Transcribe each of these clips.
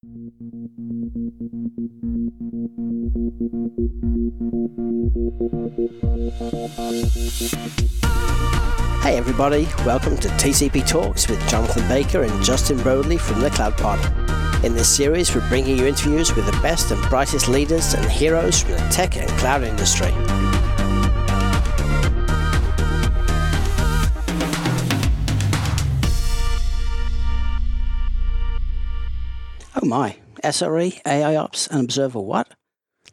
Hey everybody, welcome to TCP Talks with Jonathan Baker and Justin Brodeur from the Cloud Pod. In this series, we're bringing you interviews with the best and brightest leaders and heroes from the tech and cloud industry. My, SRE, AI Ops, and Observer what?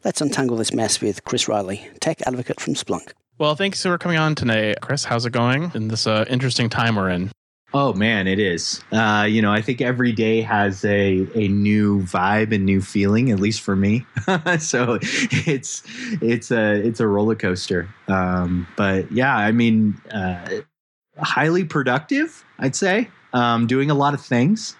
Let's untangle this mess with Chris Riley, tech advocate from Splunk. Well, thanks for coming on today, Chris. How's it going in this uh, interesting time we're in? Oh man, it is. Uh, you know, I think every day has a a new vibe and new feeling, at least for me. so it's it's a it's a roller coaster. Um, but yeah, I mean, uh, highly productive, I'd say. Um, doing a lot of things,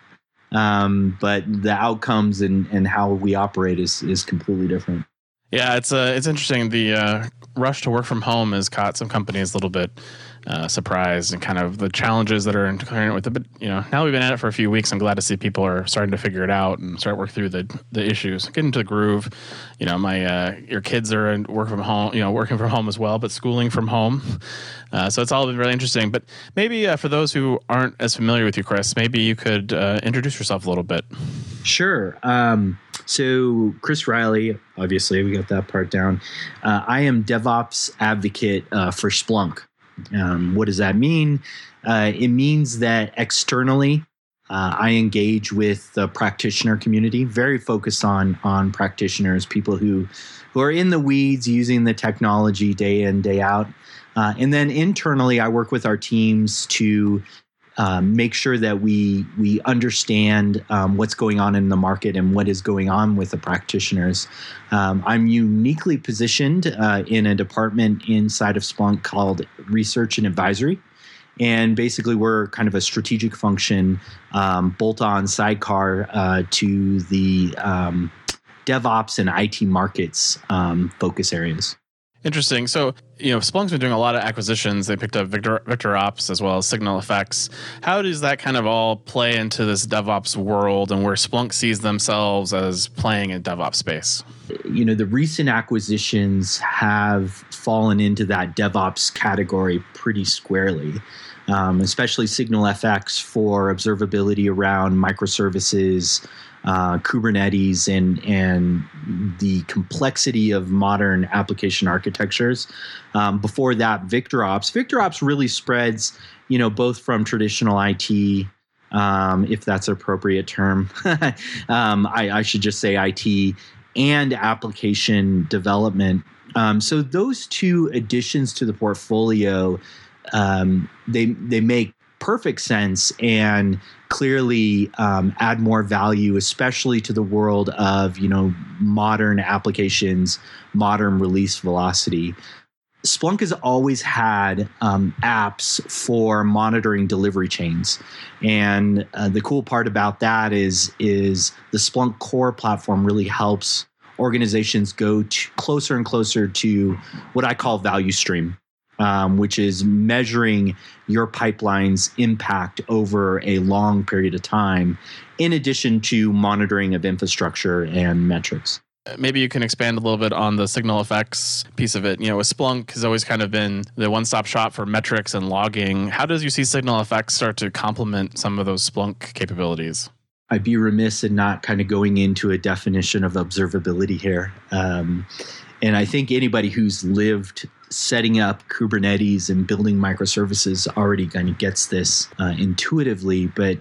um, but the outcomes and and how we operate is is completely different. Yeah, it's uh, it's interesting. The uh, rush to work from home has caught some companies a little bit uh, surprised and kind of the challenges that are inherent with it. But you know, now we've been at it for a few weeks. I'm glad to see people are starting to figure it out and start work through the the issues, get into the groove. You know, my uh, your kids are work from home. You know, working from home as well, but schooling from home. Uh, so it's all been really interesting. But maybe uh, for those who aren't as familiar with you, Chris, maybe you could uh, introduce yourself a little bit. Sure. Um, so, Chris Riley, obviously, we got that part down. Uh, I am DevOps advocate for Splunk. Um, what does that mean? Uh, it means that externally, uh, I engage with the practitioner community, very focused on on practitioners, people who who are in the weeds using the technology day in day out. Uh, and then internally, I work with our teams to um, make sure that we we understand um, what's going on in the market and what is going on with the practitioners. Um, I'm uniquely positioned uh, in a department inside of Splunk called Research and Advisory. And basically, we're kind of a strategic function, um, bolt on sidecar uh, to the um, DevOps and IT markets um, focus areas. Interesting. So, you know, Splunk's been doing a lot of acquisitions. They picked up Victor, VictorOps as well as SignalFx. How does that kind of all play into this DevOps world and where Splunk sees themselves as playing in DevOps space? You know, the recent acquisitions have fallen into that DevOps category pretty squarely. Um, especially SignalFx for observability around microservices, uh, Kubernetes and and the complexity of modern application architectures. Um, before that, VictorOps. VictorOps really spreads, you know, both from traditional IT, um, if that's an appropriate term. um, I, I, should just say IT and application development. Um, so those two additions to the portfolio, um, they they make perfect sense and clearly um, add more value, especially to the world of you know modern applications, modern release velocity. Splunk has always had um, apps for monitoring delivery chains, and uh, the cool part about that is is the Splunk core platform really helps organizations go closer and closer to what I call value stream um, which is measuring your pipeline's impact over a long period of time, in addition to monitoring of infrastructure and metrics. Maybe you can expand a little bit on the SignalFx piece of it. You know, Splunk has always kind of been the one-stop shop for metrics and logging. How does you see SignalFx start to complement some of those Splunk capabilities? I'd be remiss in not kind of going into a definition of observability here. Um, and I think anybody who's lived setting up Kubernetes and building microservices already kind of gets this uh, intuitively. But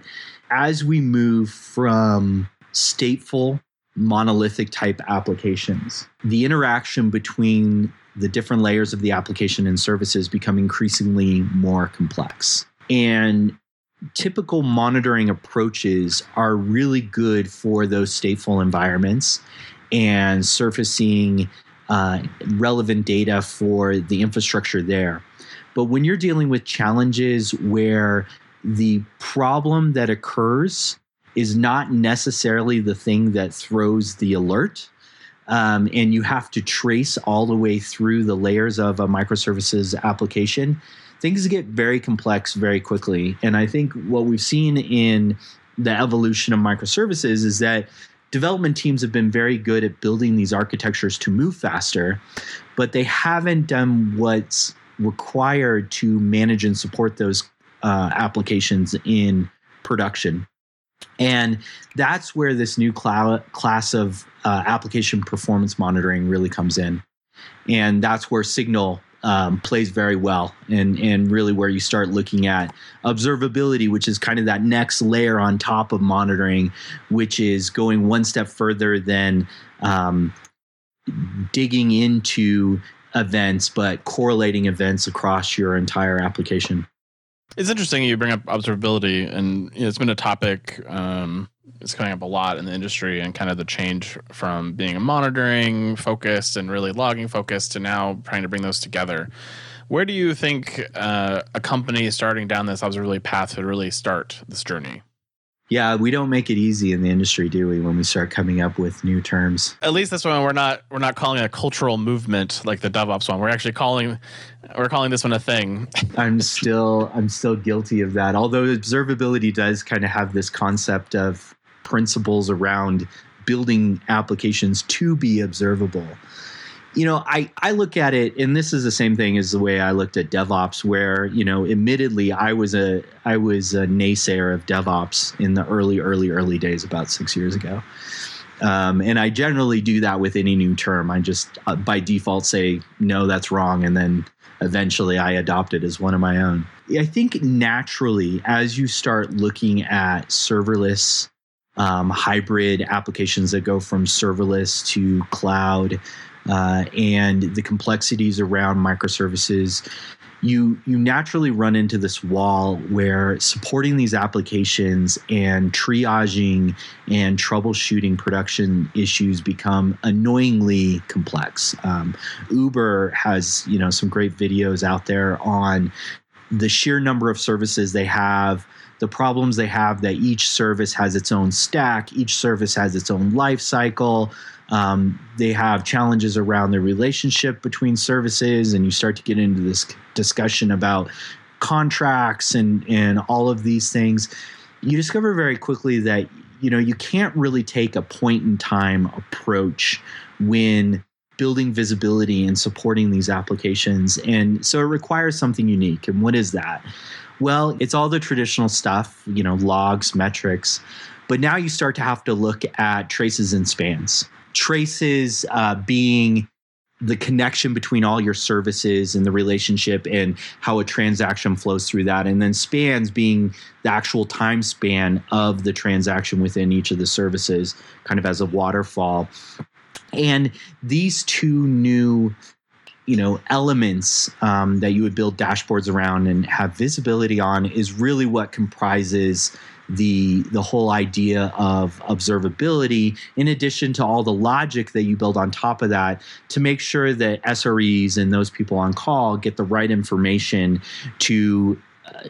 as we move from stateful, monolithic type applications, the interaction between the different layers of the application and services become increasingly more complex. And typical monitoring approaches are really good for those stateful environments and surfacing uh, relevant data for the infrastructure there. But when you're dealing with challenges where the problem that occurs is not necessarily the thing that throws the alert, um, and you have to trace all the way through the layers of a microservices application, things get very complex very quickly. And I think what we've seen in the evolution of microservices is that development teams have been very good at building these architectures to move faster, but they haven't done what's required to manage and support those uh, applications in production. And that's where this new cl- class of uh, application performance monitoring really comes in. And that's where Signal um, plays very well and, and really where you start looking at observability, which is kind of that next layer on top of monitoring, which is going one step further than um, digging into events, but correlating events across your entire application. It's interesting you bring up observability, and you know, it's been a topic. Um, it's coming up a lot in the industry, and kind of the change from being a monitoring focused and really logging focused to now trying to bring those together. Where do you think uh, a company starting down this observability path would really start this journey? Yeah, we don't make it easy in the industry, do we? When we start coming up with new terms. At least this one, we're not we're not calling it a cultural movement like the DevOps one. We're actually calling we're calling this one a thing. I'm still I'm still guilty of that. Although observability does kind of have this concept of principles around building applications to be observable you know, I, I look at it, and this is the same thing as the way I looked at DevOps, where you know, admittedly, I was a I was a naysayer of DevOps in the early, early, early days, about six years ago. Um, and I generally do that with any new term. I just uh, by default say no, that's wrong, and then eventually I adopt it as one of my own. I think naturally, as you start looking at serverless um, hybrid applications that go from serverless to cloud uh, and the complexities around microservices, you you naturally run into this wall where supporting these applications and triaging and troubleshooting production issues become annoyingly complex. Um, Uber has you know some great videos out there on the sheer number of services they have the problems they have that each service has its own stack each service has its own life cycle um, they have challenges around the relationship between services, and you start to get into this discussion about contracts and and all of these things. You discover very quickly that you know you can't really take a point in time approach when building visibility and supporting these applications. And so it requires something unique. And what is that? Well it's all the traditional stuff you know logs metrics. But now you start to have to look at traces and spans. Traces uh, being the connection between all your services and the relationship and how a transaction flows through that. And then spans being the actual time span of the transaction within each of the services kind of as a waterfall and these two new you know elements um, that you would build dashboards around and have visibility on is really what comprises the the whole idea of observability in addition to all the logic that you build on top of that to make sure that SREs and those people on call get the right information to uh,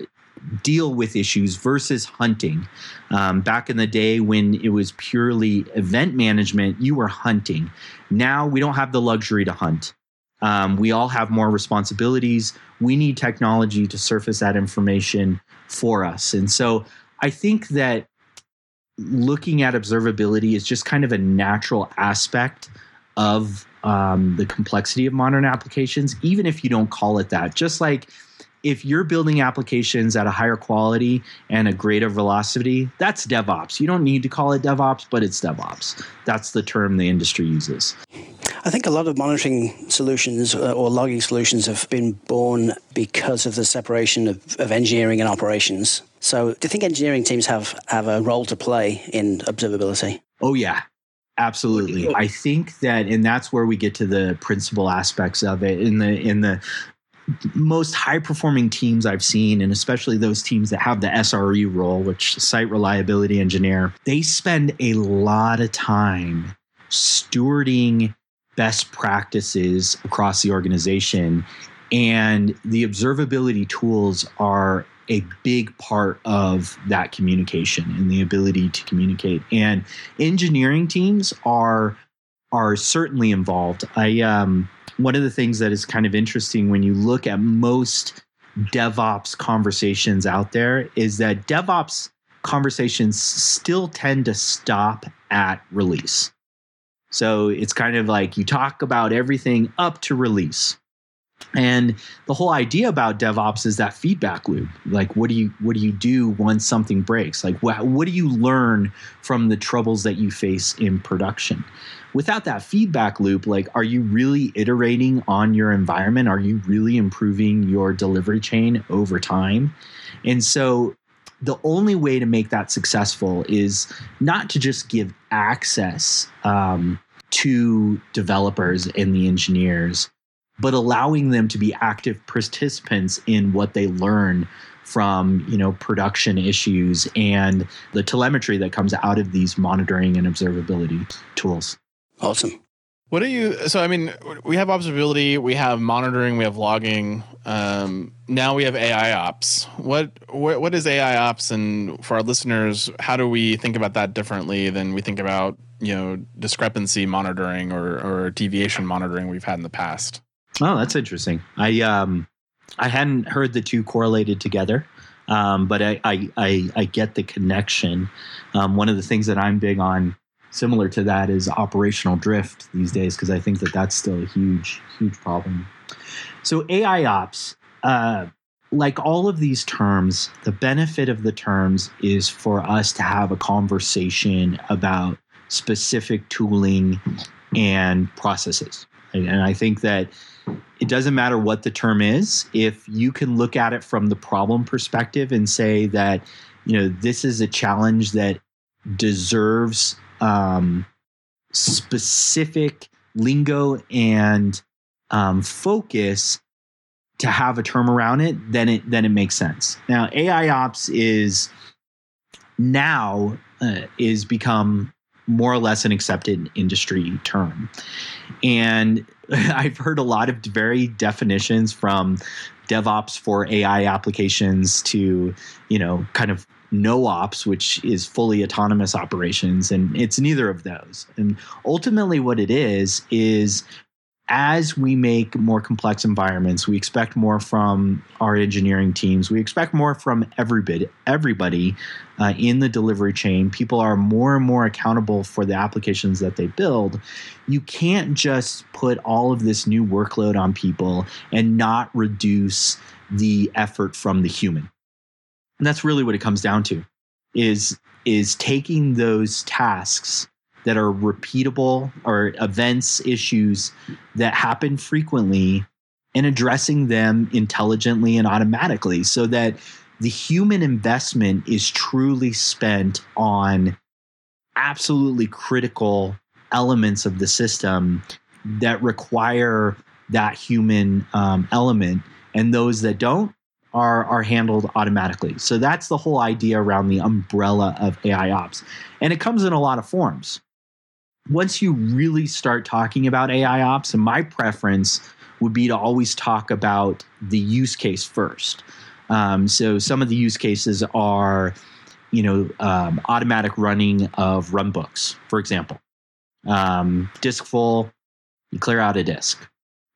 deal with issues versus hunting. Um, back in the day when it was purely event management, you were hunting. Now we don't have the luxury to hunt. Um, we all have more responsibilities. We need technology to surface that information for us. And so I think that looking at observability is just kind of a natural aspect of um, the complexity of modern applications, even if you don't call it that. Just like if you're building applications at a higher quality and a greater velocity, that's DevOps. You don't need to call it DevOps, but it's DevOps. That's the term the industry uses. I think a lot of monitoring solutions uh, or logging solutions have been born because of the separation of, of engineering and operations. So, do you think engineering teams have, have a role to play in observability? Oh, yeah. Absolutely. I think that and that's where we get to the principal aspects of it in the in the most high performing teams I've seen, and especially those teams that have the SRE role, which site reliability engineer, they spend a lot of time stewarding best practices across the organization. And the observability tools are a big part of that communication and the ability to communicate. And engineering teams are are certainly involved. I um, one of the things that is kind of interesting when you look at most DevOps conversations out there is that DevOps conversations still tend to stop at release. So it's kind of like you talk about everything up to release. And the whole idea about DevOps is that feedback loop. Like, what do you what do you do once something breaks? Like, what what do you learn from the troubles that you face in production? Without that feedback loop, like, are you really iterating on your environment? Are you really improving your delivery chain over time? And so, the only way to make that successful is not to just give access um, to developers and the engineers but allowing them to be active participants in what they learn from you know production issues and the telemetry that comes out of these monitoring and observability tools awesome what do you so i mean we have observability we have monitoring we have logging um, now we have ai ops what, what what is ai ops and for our listeners how do we think about that differently than we think about you know discrepancy monitoring or, or deviation monitoring we've had in the past Oh, that's interesting. I um, I hadn't heard the two correlated together, um, but I, I, I I get the connection. Um, one of the things that I'm big on, similar to that, is operational drift these days because I think that that's still a huge huge problem. So AI ops, uh, like all of these terms, the benefit of the terms is for us to have a conversation about specific tooling and processes. And I think that it doesn't matter what the term is if you can look at it from the problem perspective and say that you know this is a challenge that deserves um, specific lingo and um, focus to have a term around it then it then it makes sense. Now ai ops is now uh, is become more or less an accepted industry term. And I've heard a lot of very definitions from DevOps for AI applications to, you know, kind of no ops, which is fully autonomous operations. And it's neither of those. And ultimately, what it is, is as we make more complex environments, we expect more from our engineering teams. We expect more from everybody, everybody uh, in the delivery chain. People are more and more accountable for the applications that they build. You can't just put all of this new workload on people and not reduce the effort from the human. And that's really what it comes down to is is taking those tasks that are repeatable or events, issues that happen frequently and addressing them intelligently and automatically so that the human investment is truly spent on absolutely critical elements of the system that require that human um, element. And those that don't are are handled automatically so that's the whole idea around the umbrella of ai ops and it comes in a lot of forms once you really start talking about AI ops, and my preference would be to always talk about the use case first. Um, so some of the use cases are, you know, um, automatic running of runbooks, for example. Um, disk full, you clear out a disk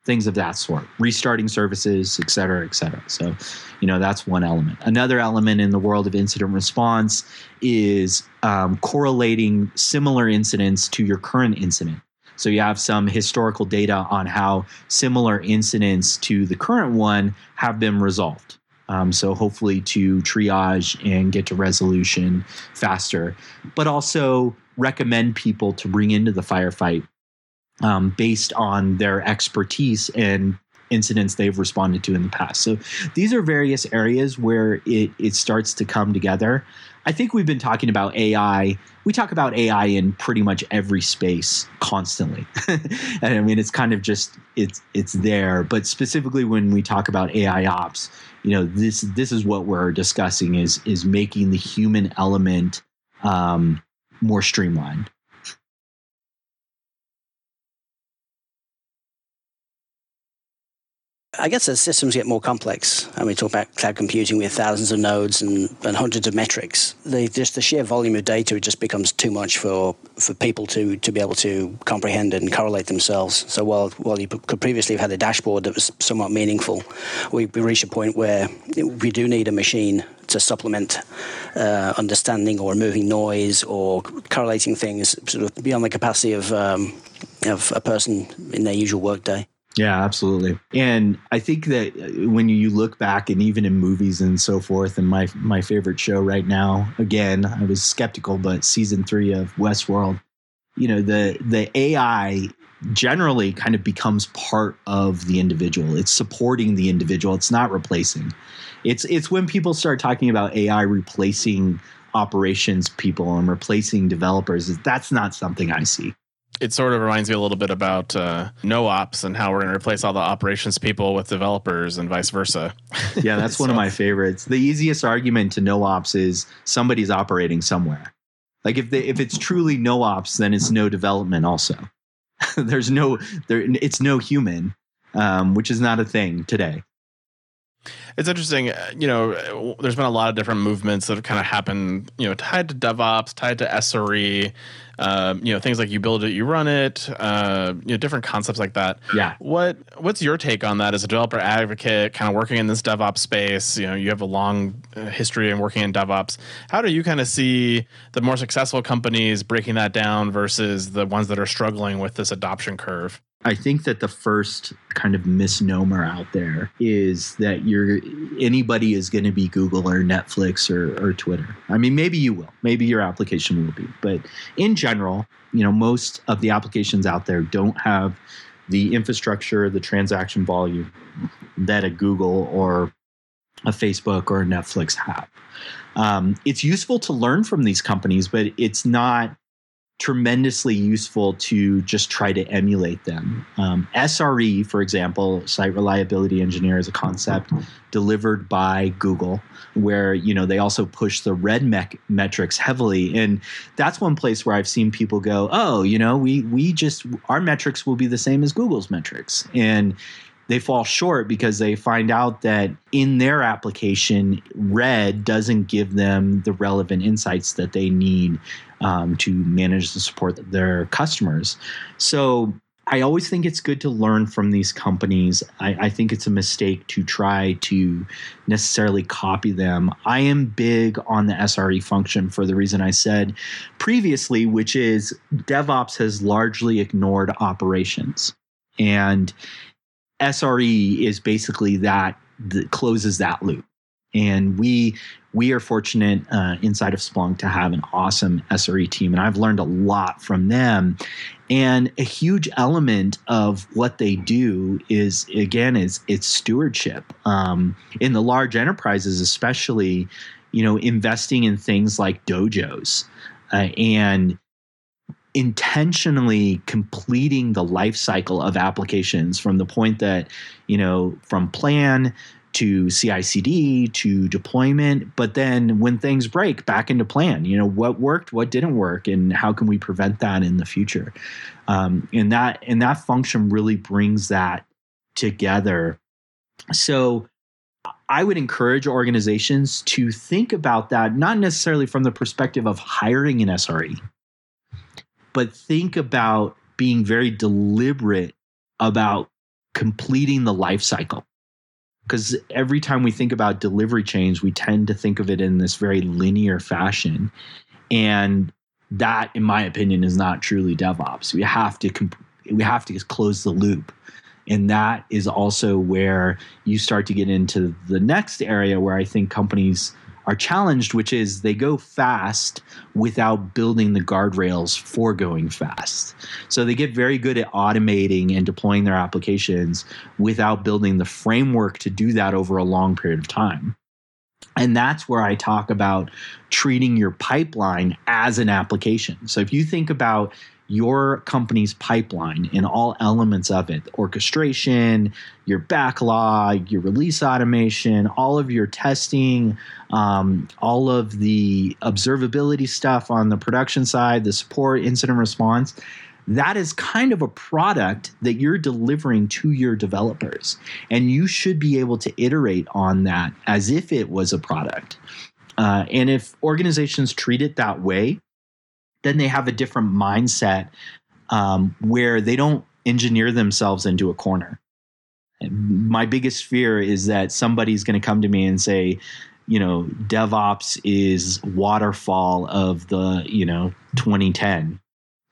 things of that sort, restarting services, et cetera, et cetera. So, you know, that's one element. Another element in the world of incident response is um, correlating similar incidents to your current incident. So you have some historical data on how similar incidents to the current one have been resolved. Um, so hopefully to triage and get to resolution faster, but also recommend people to bring into the firefight um, based on their expertise and incidents they've responded to in the past. So these are various areas where it, it starts to come together. I think we've been talking about AI. We talk about AI in pretty much every space constantly. and I mean it's kind of just it's it's there, but specifically when we talk about AI ops, you know, this this is what we're discussing is is making the human element um, more streamlined. I guess as systems get more complex, and we talk about cloud computing with thousands of nodes and, and hundreds of metrics, the, just the sheer volume of data it just becomes too much for, for people to, to be able to comprehend and correlate themselves. So while while you could previously have had a dashboard that was somewhat meaningful, we, we reach a point where we do need a machine to supplement uh, understanding or removing noise or correlating things sort of beyond the capacity of um, of a person in their usual workday. Yeah, absolutely. And I think that uh, when you look back and even in movies and so forth, and my my favorite show right now, again, I was skeptical, but season three of Westworld, you know, the the AI generally kind of becomes part of the individual. It's supporting the individual. It's not replacing. It's it's when people start talking about AI replacing operations people and replacing developers. That's not something I see it sort of reminds me a little bit about uh, no ops and how we're going to replace all the operations people with developers and vice versa. Yeah, that's so. one of my favorites. The easiest argument to no ops is somebody's operating somewhere. Like if they, if it's truly no ops, then it's no development. Also, there's no there. It's no human, um, which is not a thing today. It's interesting, uh, you know. There's been a lot of different movements that have kind of happened, you know, tied to DevOps, tied to SRE, um, you know, things like you build it, you run it, uh, you know, different concepts like that. Yeah. What What's your take on that as a developer advocate, kind of working in this DevOps space? You know, you have a long uh, history in working in DevOps. How do you kind of see the more successful companies breaking that down versus the ones that are struggling with this adoption curve? I think that the first kind of misnomer out there is that you're anybody is going to be Google or Netflix or, or Twitter. I mean, maybe you will, maybe your application will be, but in general, you know, most of the applications out there don't have the infrastructure, the transaction volume that a Google or a Facebook or a Netflix have. Um, it's useful to learn from these companies, but it's not tremendously useful to just try to emulate them. Um, SRE, for example, site reliability engineer, is a concept delivered by Google, where you know they also push the red mech- metrics heavily, and that's one place where I've seen people go, "Oh, you know, we we just our metrics will be the same as Google's metrics," and they fall short because they find out that in their application, red doesn't give them the relevant insights that they need um, to manage the support their customers. So I always think it's good to learn from these companies. I, I, think it's a mistake to try to necessarily copy them. I am big on the SRE function for the reason I said previously, which is DevOps has largely ignored operations. And SRE is basically that that closes that loop. And we we are fortunate uh, inside of Splunk to have an awesome SRE team, and I've learned a lot from them. And a huge element of what they do is again is it's stewardship um, in the large enterprises, especially. You know, investing in things like dojos uh, and intentionally completing the life cycle of applications from the point that you know from plan to CICD to deployment, but then when things break, back into plan. You know what worked, what didn't work, and how can we prevent that in the future? Um, and that and that function really brings that together. So I would encourage organizations to think about that, not necessarily from the perspective of hiring an SRE, but think about being very deliberate about completing the life cycle because every time we think about delivery chains we tend to think of it in this very linear fashion. And that in my opinion is not truly devops. We have to comp- we have to close the loop. And that is also where you start to get into the next area where i think companies are challenged, which is they go fast without building the guardrails for going fast. So they get very good at automating and deploying their applications without building the framework to do that over a long period of time. And that's where I talk about treating your pipeline as an application. So if you think about your company's pipeline and all elements of it orchestration, your backlog, your release automation, all of your testing, um, all of the observability stuff on the production side, the support, incident response. that is kind of a product that you're delivering to your developers. And you should be able to iterate on that as if it was a product. Uh, and if organizations treat it that way, then they have a different mindset um, where they don't engineer themselves into a corner. My biggest fear is that somebody's going to come to me and say, you know, DevOps is waterfall of the, you know, 2010.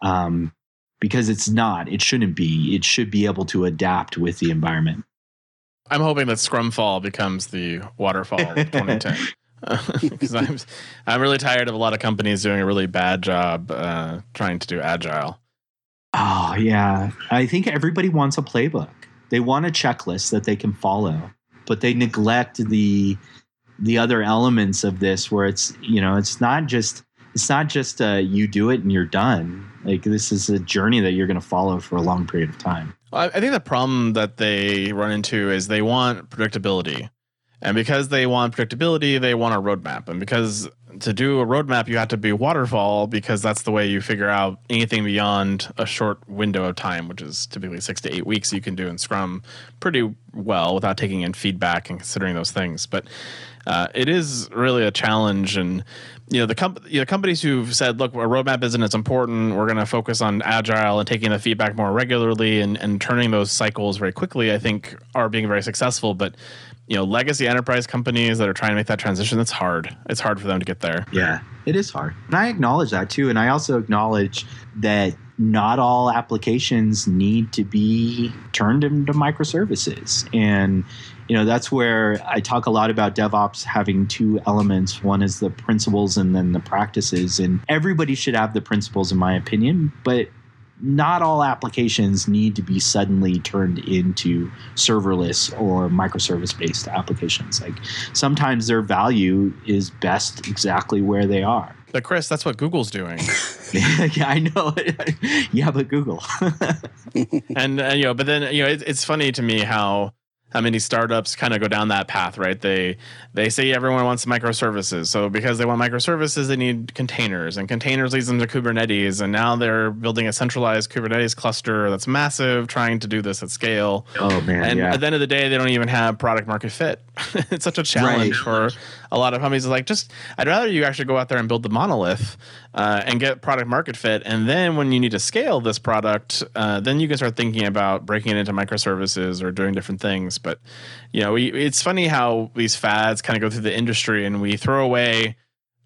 Um, because it's not. It shouldn't be. It should be able to adapt with the environment. I'm hoping that Scrumfall becomes the waterfall of 2010. Because I'm, I'm really tired of a lot of companies doing a really bad job uh, trying to do agile. Oh yeah, I think everybody wants a playbook. They want a checklist that they can follow, but they neglect the the other elements of this, where it's you know it's not just it's not just uh, you do it and you're done. Like this is a journey that you're going to follow for a long period of time. I think the problem that they run into is they want predictability. And because they want predictability, they want a roadmap. And because to do a roadmap, you have to be waterfall because that's the way you figure out anything beyond a short window of time, which is typically six to eight weeks. You can do in Scrum pretty well without taking in feedback and considering those things. But uh, it is really a challenge. And you know the, com- you know, companies who've said, "Look, a roadmap isn't as important. We're going to focus on agile and taking the feedback more regularly and, and turning those cycles very quickly." I think are being very successful. But you know, legacy enterprise companies that are trying to make that transition, it's hard. It's hard for them to get there. Yeah, it is hard. And I acknowledge that too. And I also acknowledge that not all applications need to be turned into microservices. And you know that's where I talk a lot about DevOps having two elements. One is the principles and then the practices. And everybody should have the principles, in my opinion, but not all applications need to be suddenly turned into serverless or microservice based applications. Like sometimes their value is best exactly where they are. But Chris, that's what Google's doing. yeah, I know. yeah, but Google. and uh, you know, but then you know, it, it's funny to me how how many startups kind of go down that path, right? They they say everyone wants microservices. So because they want microservices, they need containers, and containers leads them to Kubernetes, and now they're building a centralized Kubernetes cluster that's massive, trying to do this at scale. Oh man! And yeah. at the end of the day, they don't even have product market fit. it's such a challenge right. for a lot of companies. Are like, just I'd rather you actually go out there and build the monolith uh, and get product market fit, and then when you need to scale this product, uh, then you can start thinking about breaking it into microservices or doing different things. But you know, we, it's funny how these fads kind of go through the industry, and we throw away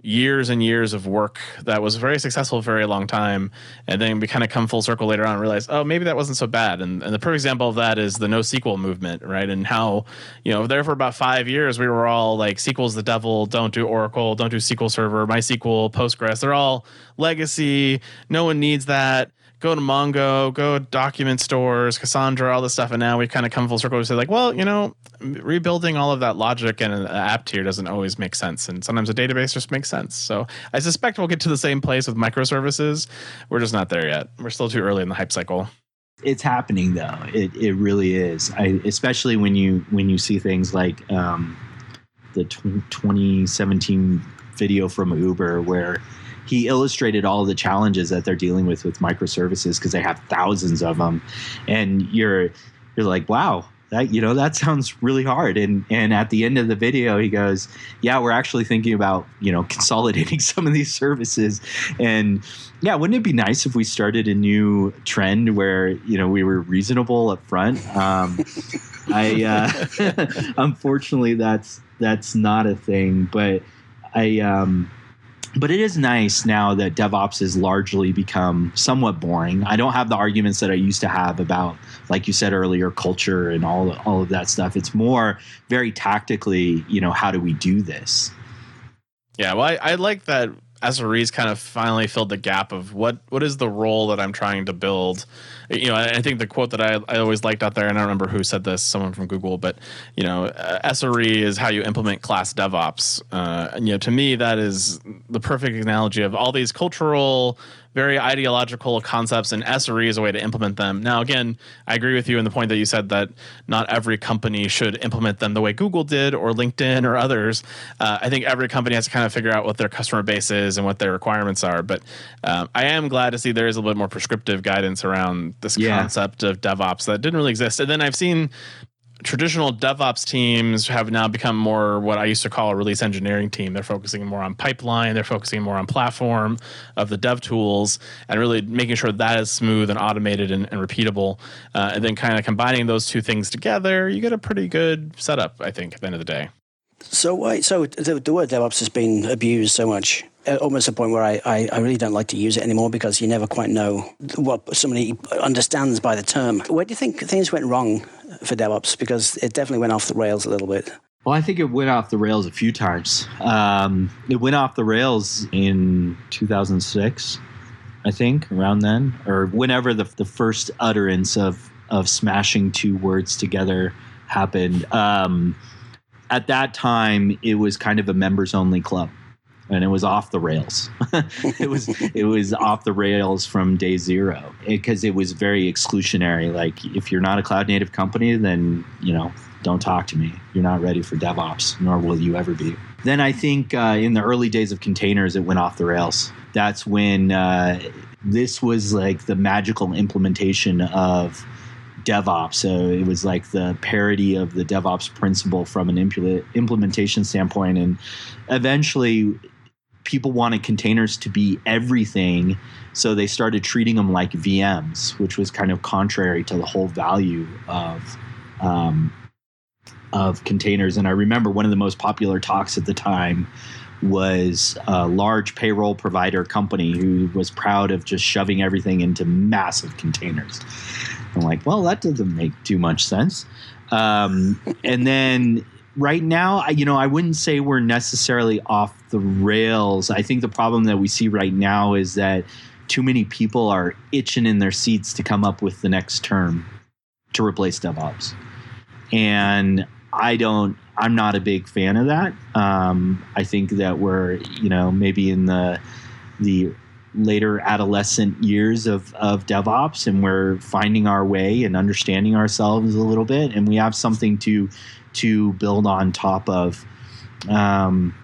years and years of work that was very successful for a very long time. And then we kind of come full circle later on and realize oh maybe that wasn't so bad. And, and the perfect example of that is the NoSQL movement right? And how you know there for about five years we were all like SQL's the devil. Don't do Oracle. Don't do SQL Server. MySQL Postgres they're all legacy. No one needs that go to Mongo, go to document stores, Cassandra, all this stuff. And now we've kind of come full circle to say, like, well, you know, rebuilding all of that logic and an app tier doesn't always make sense. And sometimes a database just makes sense. So I suspect we'll get to the same place with microservices. We're just not there yet. We're still too early in the hype cycle. It's happening though. It, it really is. I, especially when you when you see things like um, the 2017 video from Uber where he illustrated all the challenges that they're dealing with with microservices because they have thousands of them, and you're you're like, wow, that you know that sounds really hard. And and at the end of the video he goes yeah we're actually thinking about you know consolidating some of these services. And yeah wouldn't it be nice if we started a new trend where you know we were reasonable up front? Um, i uh, unfortunately that's that's not a thing. But i um but it is nice now that DevOps has largely become somewhat boring. I don't have the arguments that I used to have about, like you said earlier, culture and all all of that stuff. It's more very tactically, you know, how do we do this? Yeah, well, I, I like that SRE's kind of finally filled the gap of what what is the role that I'm trying to build. You know, I think the quote that I, I always liked out there, and I don't remember who said this, someone from Google, but you know, uh, SRE is how you implement class DevOps. Uh, and you know, to me, that is the perfect analogy of all these cultural very ideological concepts, and SRE is a way to implement them. Now, again, I agree with you in the point that you said that not every company should implement them the way Google did or LinkedIn or others. Uh, I think every company has to kind of figure out what their customer base is and what their requirements are. But um, I am glad to see there is a little bit more prescriptive guidance around this yeah. concept of DevOps that didn't really exist. And then I've seen traditional DevOps teams have now become more what I used to call a release engineering team. They're focusing more on pipeline, they're focusing more on platform of the dev tools, and really making sure that is smooth and automated and, and repeatable. Uh, and then kind of combining those two things together, you get a pretty good setup, I think, at the end of the day. So, wait, so the, the word DevOps has been abused so much almost a point where I, I, I, really don't like to use it anymore because you never quite know what somebody understands by the term. Where do you think things went wrong for DevOps? Because it definitely went off the rails a little bit. Well, I think it went off the rails a few times. Um, it went off the rails in 2006, I think, around then, or whenever the, the first utterance of, of smashing two words together happened. Um, at that time, it was kind of a members only club and it was off the rails. it was it was off the rails from day zero because it, it, was very exclusionary. Like if you're not a cloud native company, then you know don't talk to me. You're not ready for DevOps, nor will you ever be. Then I think uh, in the early days of containers, it went off the rails. That's when uh, this was like the magical implementation of DevOps. So it was like the parody of the DevOps principle from an impl- implementation standpoint. And eventually, people wanted containers to be everything. So they started treating them like VMs, which was kind of contrary to the whole value of. Um, of containers. And I remember one of the most popular talks at the time was a large payroll provider company who was proud of just shoving everything into massive containers. I'm like, well, that doesn't make too much sense. Um, and then right now, you know, I wouldn't say we're necessarily off the rails. I think the problem that we see right now is that too many people are itching in their seats to come up with the next term to replace DevOps. And I don't, I'm not a big fan of that. Um, I think that we're, you know, maybe in the, the later adolescent years of, of DevOps and we're finding our way and understanding ourselves a little bit and we have something to to build on top of. Um,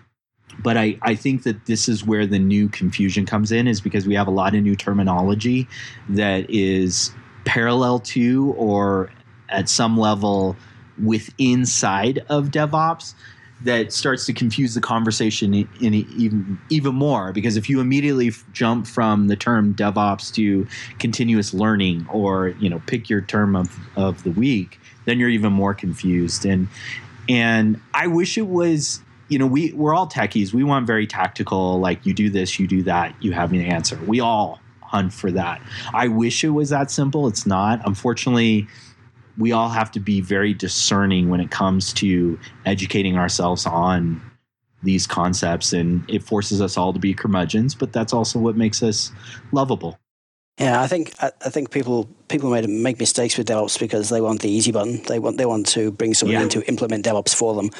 but I, I think that this is where the new confusion comes in is because we have a lot of new terminology that is parallel to or at some level with inside of DevOps that starts to confuse the conversation in, in even even more because if you immediately jump from the term DevOps to continuous learning or you know pick your term of, of the week, then you're even more confused. And and I wish it was you know we we're all techies. We want very tactical like you do this you do that you have an answer. We all hunt for that. I wish it was that simple. It's not. Unfortunately we all have to be very discerning when it comes to educating ourselves on these concepts. And it forces us all to be curmudgeons but that's also what makes us lovable yeah, I think I, I think people people made make mistakes with DevOps because they want the easy button. They want they want to bring someone yeah. in to implement DevOps for them.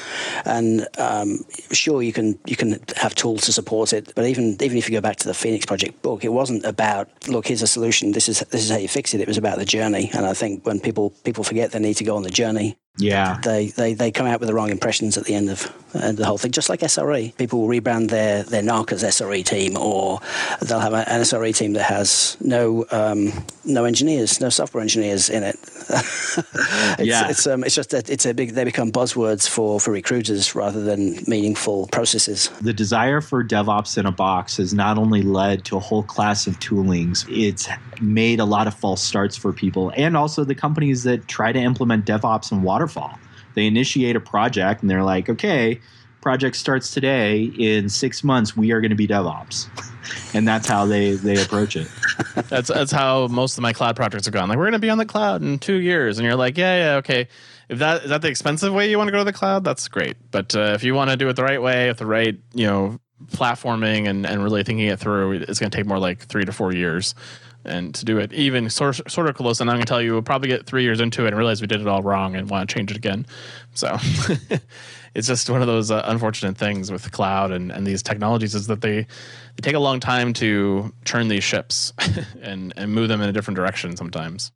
And um, sure, you can you can have tools to support it, but even even if you go back to the Phoenix Project book, it wasn't about look here's a solution. This is this is how you fix it. It was about the journey. And I think when people people forget they need to go on the journey, yeah, they, they they come out with the wrong impressions at the end of uh, the whole thing. Just like SRE, people will rebrand their their NARC as SRE team, or they'll have an SRE team that has no um, no engineers, no software engineers in it. it's, yeah, it's um, it's just that it's a big. They become buzzwords for for recruiters rather than meaningful processes. The desire for DevOps in a box has not only led to a whole class of toolings. It's made a lot of false starts for people, and also the companies that try to implement DevOps and waterfall. They initiate a project and they're like, okay, project starts today. In six months, we are going to be DevOps. and that's how they, they approach it. that's, that's how most of my cloud projects have gone. Like, we're going to be on the cloud in two years. And you're like, yeah, yeah, okay. If that is that the expensive way you want to go to the cloud, that's great. But uh, if you want to do it the right way, with the right, you know, platforming and, and really thinking it through, it's going to take more like three to four years and to do it even sort, sort of close. And I'm going to tell you, we'll probably get three years into it and realize we did it all wrong and want to change it again. So it's just one of those uh, unfortunate things with cloud and, and these technologies is that they they take a long time to turn these ships and and move them in a different direction sometimes.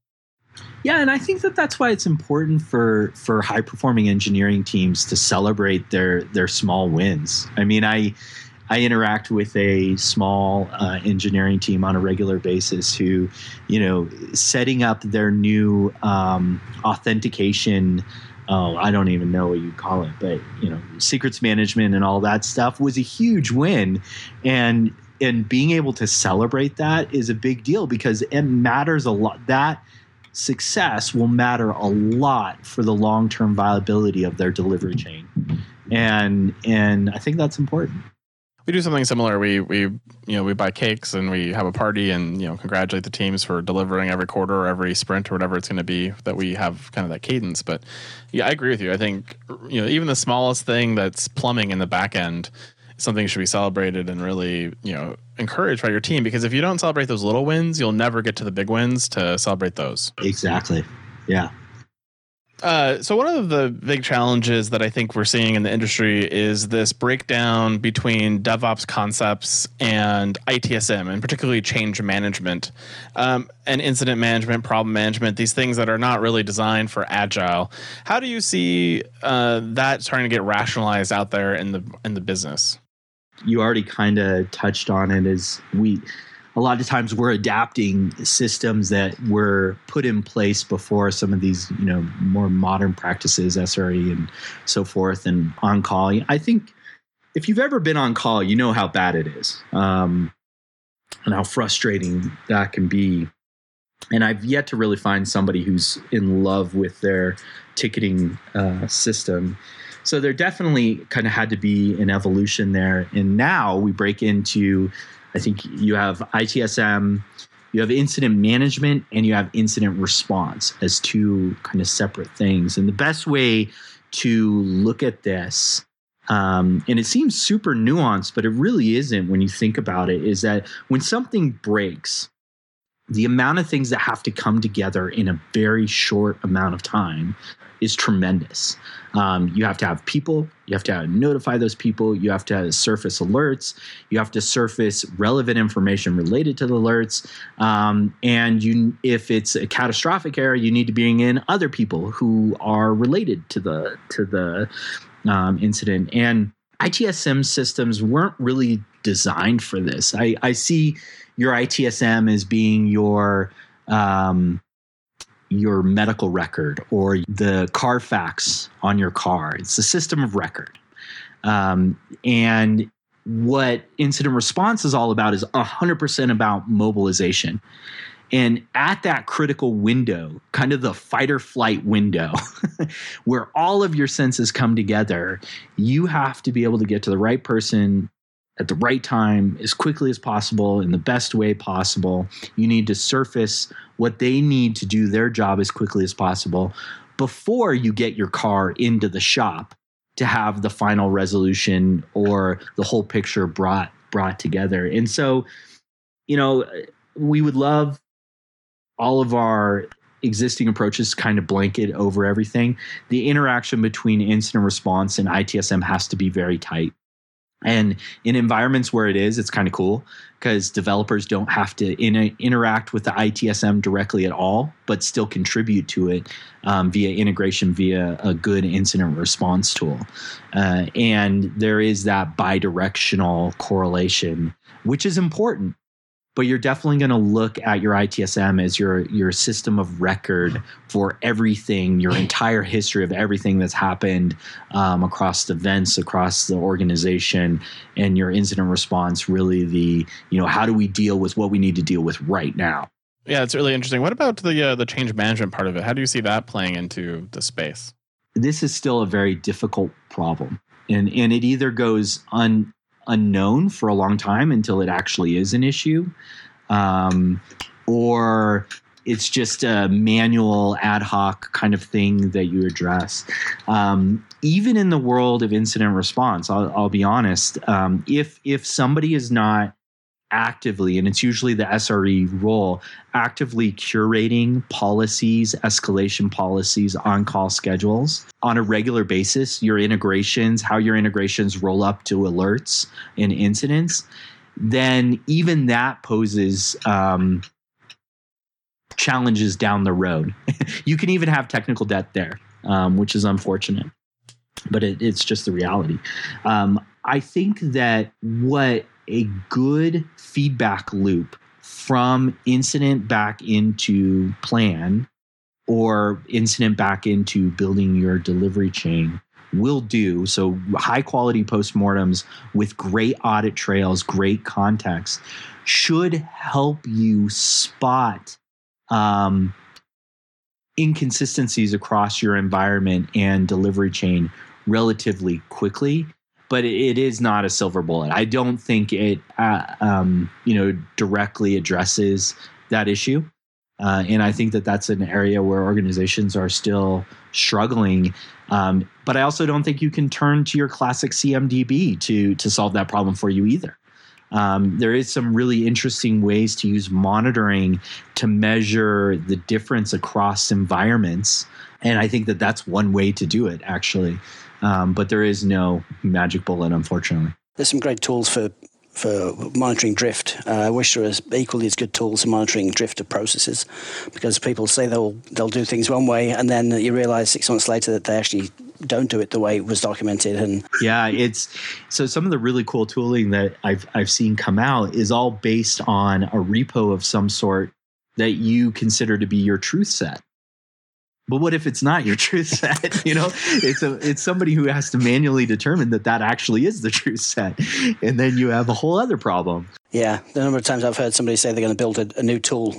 Yeah, and I think that that's why it's important for for high performing engineering teams to celebrate their their small wins. I mean, I I interact with a small uh, engineering team on a regular basis who, you know, setting up their new um, authentication. Oh, I don't even know what you call it, but you know, secrets management and all that stuff was a huge win, and and being able to celebrate that is a big deal because it matters a lot. That success will matter a lot for the long term viability of their delivery chain, and and I think that's important we do something similar. We we you know we buy cakes and we have a party and you know congratulate the teams for delivering every quarter or every sprint or whatever it's going to be that we have kind of that cadence. But yeah, I agree with you. I think you know even the smallest thing that's plumbing in the back end something should be celebrated and really you know encouraged by your team because if you don't celebrate those little wins, you'll never get to the big wins to celebrate those. Exactly. Yeah. Uh, so one of the big challenges that I think we're seeing in the industry is this breakdown between DevOps concepts and ITSM, and particularly change management um, and incident management, problem management. These things that are not really designed for agile. How do you see uh, that starting to get rationalized out there in the in the business? You already kind of touched on it. As we a lot of times we're adapting systems that were put in place before some of these you know more modern practices sre and so forth and on call i think if you've ever been on call you know how bad it is um, and how frustrating that can be. And i've yet to really find somebody who's in love with their ticketing uh, system. So there definitely kind of had to be an evolution there. And now we break into I think you have ITSM, you have incident management, and you have incident response as two kind of separate things. And the best way to look at this, um, and it seems super nuanced, but it really isn't when you think about it, is that when something breaks, the amount of things that have to come together in a very short amount of time is tremendous. Um, you have to have people, you have to notify those people, you have to surface alerts, you have to surface relevant information related to the alerts, um, and you, if it's a catastrophic error, you need to bring in other people who are related to the to the um, incident. And ITSM systems weren't really designed for this. I, I see your ITSM as being your um, your medical record or the Carfax on your car. It's a system of record. Um, and what incident response is all about is 100% about mobilization. And at that critical window, kind of the fight or flight window, where all of your senses come together, you have to be able to get to the right person at the right time as quickly as possible in the best way possible. You need to surface what they need to do their job as quickly as possible before you get your car into the shop to have the final resolution or the whole picture brought brought together. And so, you know, we would love all of our existing approaches kind of blanket over everything. The interaction between incident response and ITSM has to be very tight. And in environments where it is, it's kind of cool because developers don't have to in- interact with the ITSM directly at all, but still contribute to it um, via integration via a good incident response tool. Uh, and there is that bidirectional correlation, which is important but you're definitely going to look at your ITSM as your your system of record for everything, your entire history of everything that's happened um, across events, across the organization, and your incident response. Really, the you know how do we deal with what we need to deal with right now. Yeah, it's really interesting. What about the uh, the change management part of it? How do you see that playing into the space? This is still a very difficult problem, and and it either goes un unknown for a long time until it actually is an issue, um, or it's just a manual ad hoc kind of thing that you address. Um, even in the world of incident response, I'll, I'll be honest. Um, if if somebody is not actively, and it's usually the SRE role, actively curating policies, escalation policies, on call schedules on a regular basis, your integrations, how your integrations roll up to alerts and incidents, then even that poses um, challenges down the road. you can even have technical debt there, um, which is unfortunate, but it, it's just the reality. Um, I think that what a good feedback loop from incident back into plan or incident back into building your delivery chain will do. So high quality postmortems with great audit trails great context should help you spot um, inconsistencies across your environment and delivery chain relatively quickly but it is not a silver bullet. I don't think it, uh, um, you know, directly addresses that issue. Uh, and I think that that's an area where organizations are still struggling. Um, but I also don't think you can turn to your classic CMDB to to solve that problem for you either. Um, there is some really interesting ways to use monitoring to measure the difference across environments, and I think that that's one way to do it actually. Um, but there is no magic bullet, unfortunately. There's some great tools for for monitoring drift. Uh, I wish there was equally as good tools for monitoring drift of processes, because people say they'll they'll do things one way, and then you realise six months later that they actually don't do it the way it was documented. And yeah, it's so some of the really cool tooling that I've I've seen come out is all based on a repo of some sort that you consider to be your truth set but what if it's not your truth set? You know it's a it's somebody who has to manually determine that that actually is the truth set. And then you have a whole other problem. Yeah the number of times i've heard somebody say they're going to build a, a new tool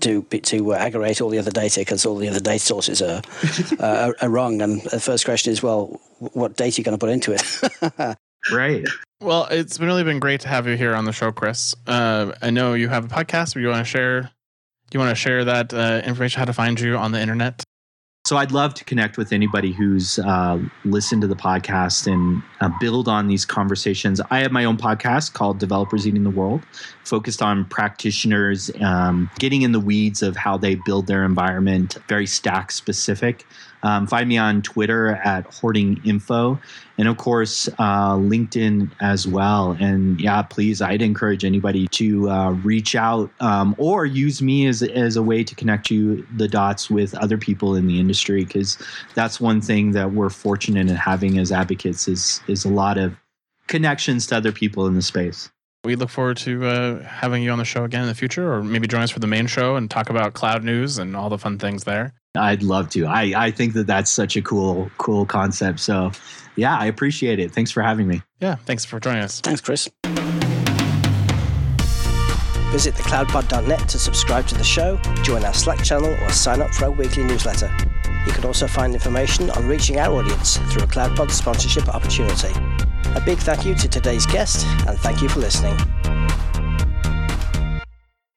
to to uh, aggregate all the other data because all the other data sources are, uh, are, are wrong. And the first question is well what data are you going to put into it? Right. Well it's been really been great to have you here on the show chris. Uh, i know you have a podcast where you want to share do you want to share that uh, information how to find you on the internet so I'd love to connect with anybody who's uh, listened to the podcast and uh, build on these conversations. I have my own podcast called Developers Eating the World, focused on practitioners um, getting in the weeds of how they build their environment, very stack specific. Um, find me on Twitter at Hoarding Info, and of course uh, LinkedIn as well. And yeah, please, I'd encourage anybody to uh, reach out um, or use me as as a way to connect you the dots with other people in the industry because that's one thing that we're fortunate in having as advocates is is a lot of connections to other people in the space. We look forward to uh, having you on the show again in the future, or maybe join us for the main show and talk about cloud news and all the fun things there. I'd love to. I, I think that that's such a cool cool concept. So, yeah, I appreciate it. Thanks for having me. Yeah, thanks for joining us. Thanks, Chris. Visit thecloudpod.net to subscribe to the show, join our Slack channel, or sign up for our weekly newsletter. You can also find information on reaching our audience through a CloudPod sponsorship opportunity. A big thank you to today's guest, and thank you for listening.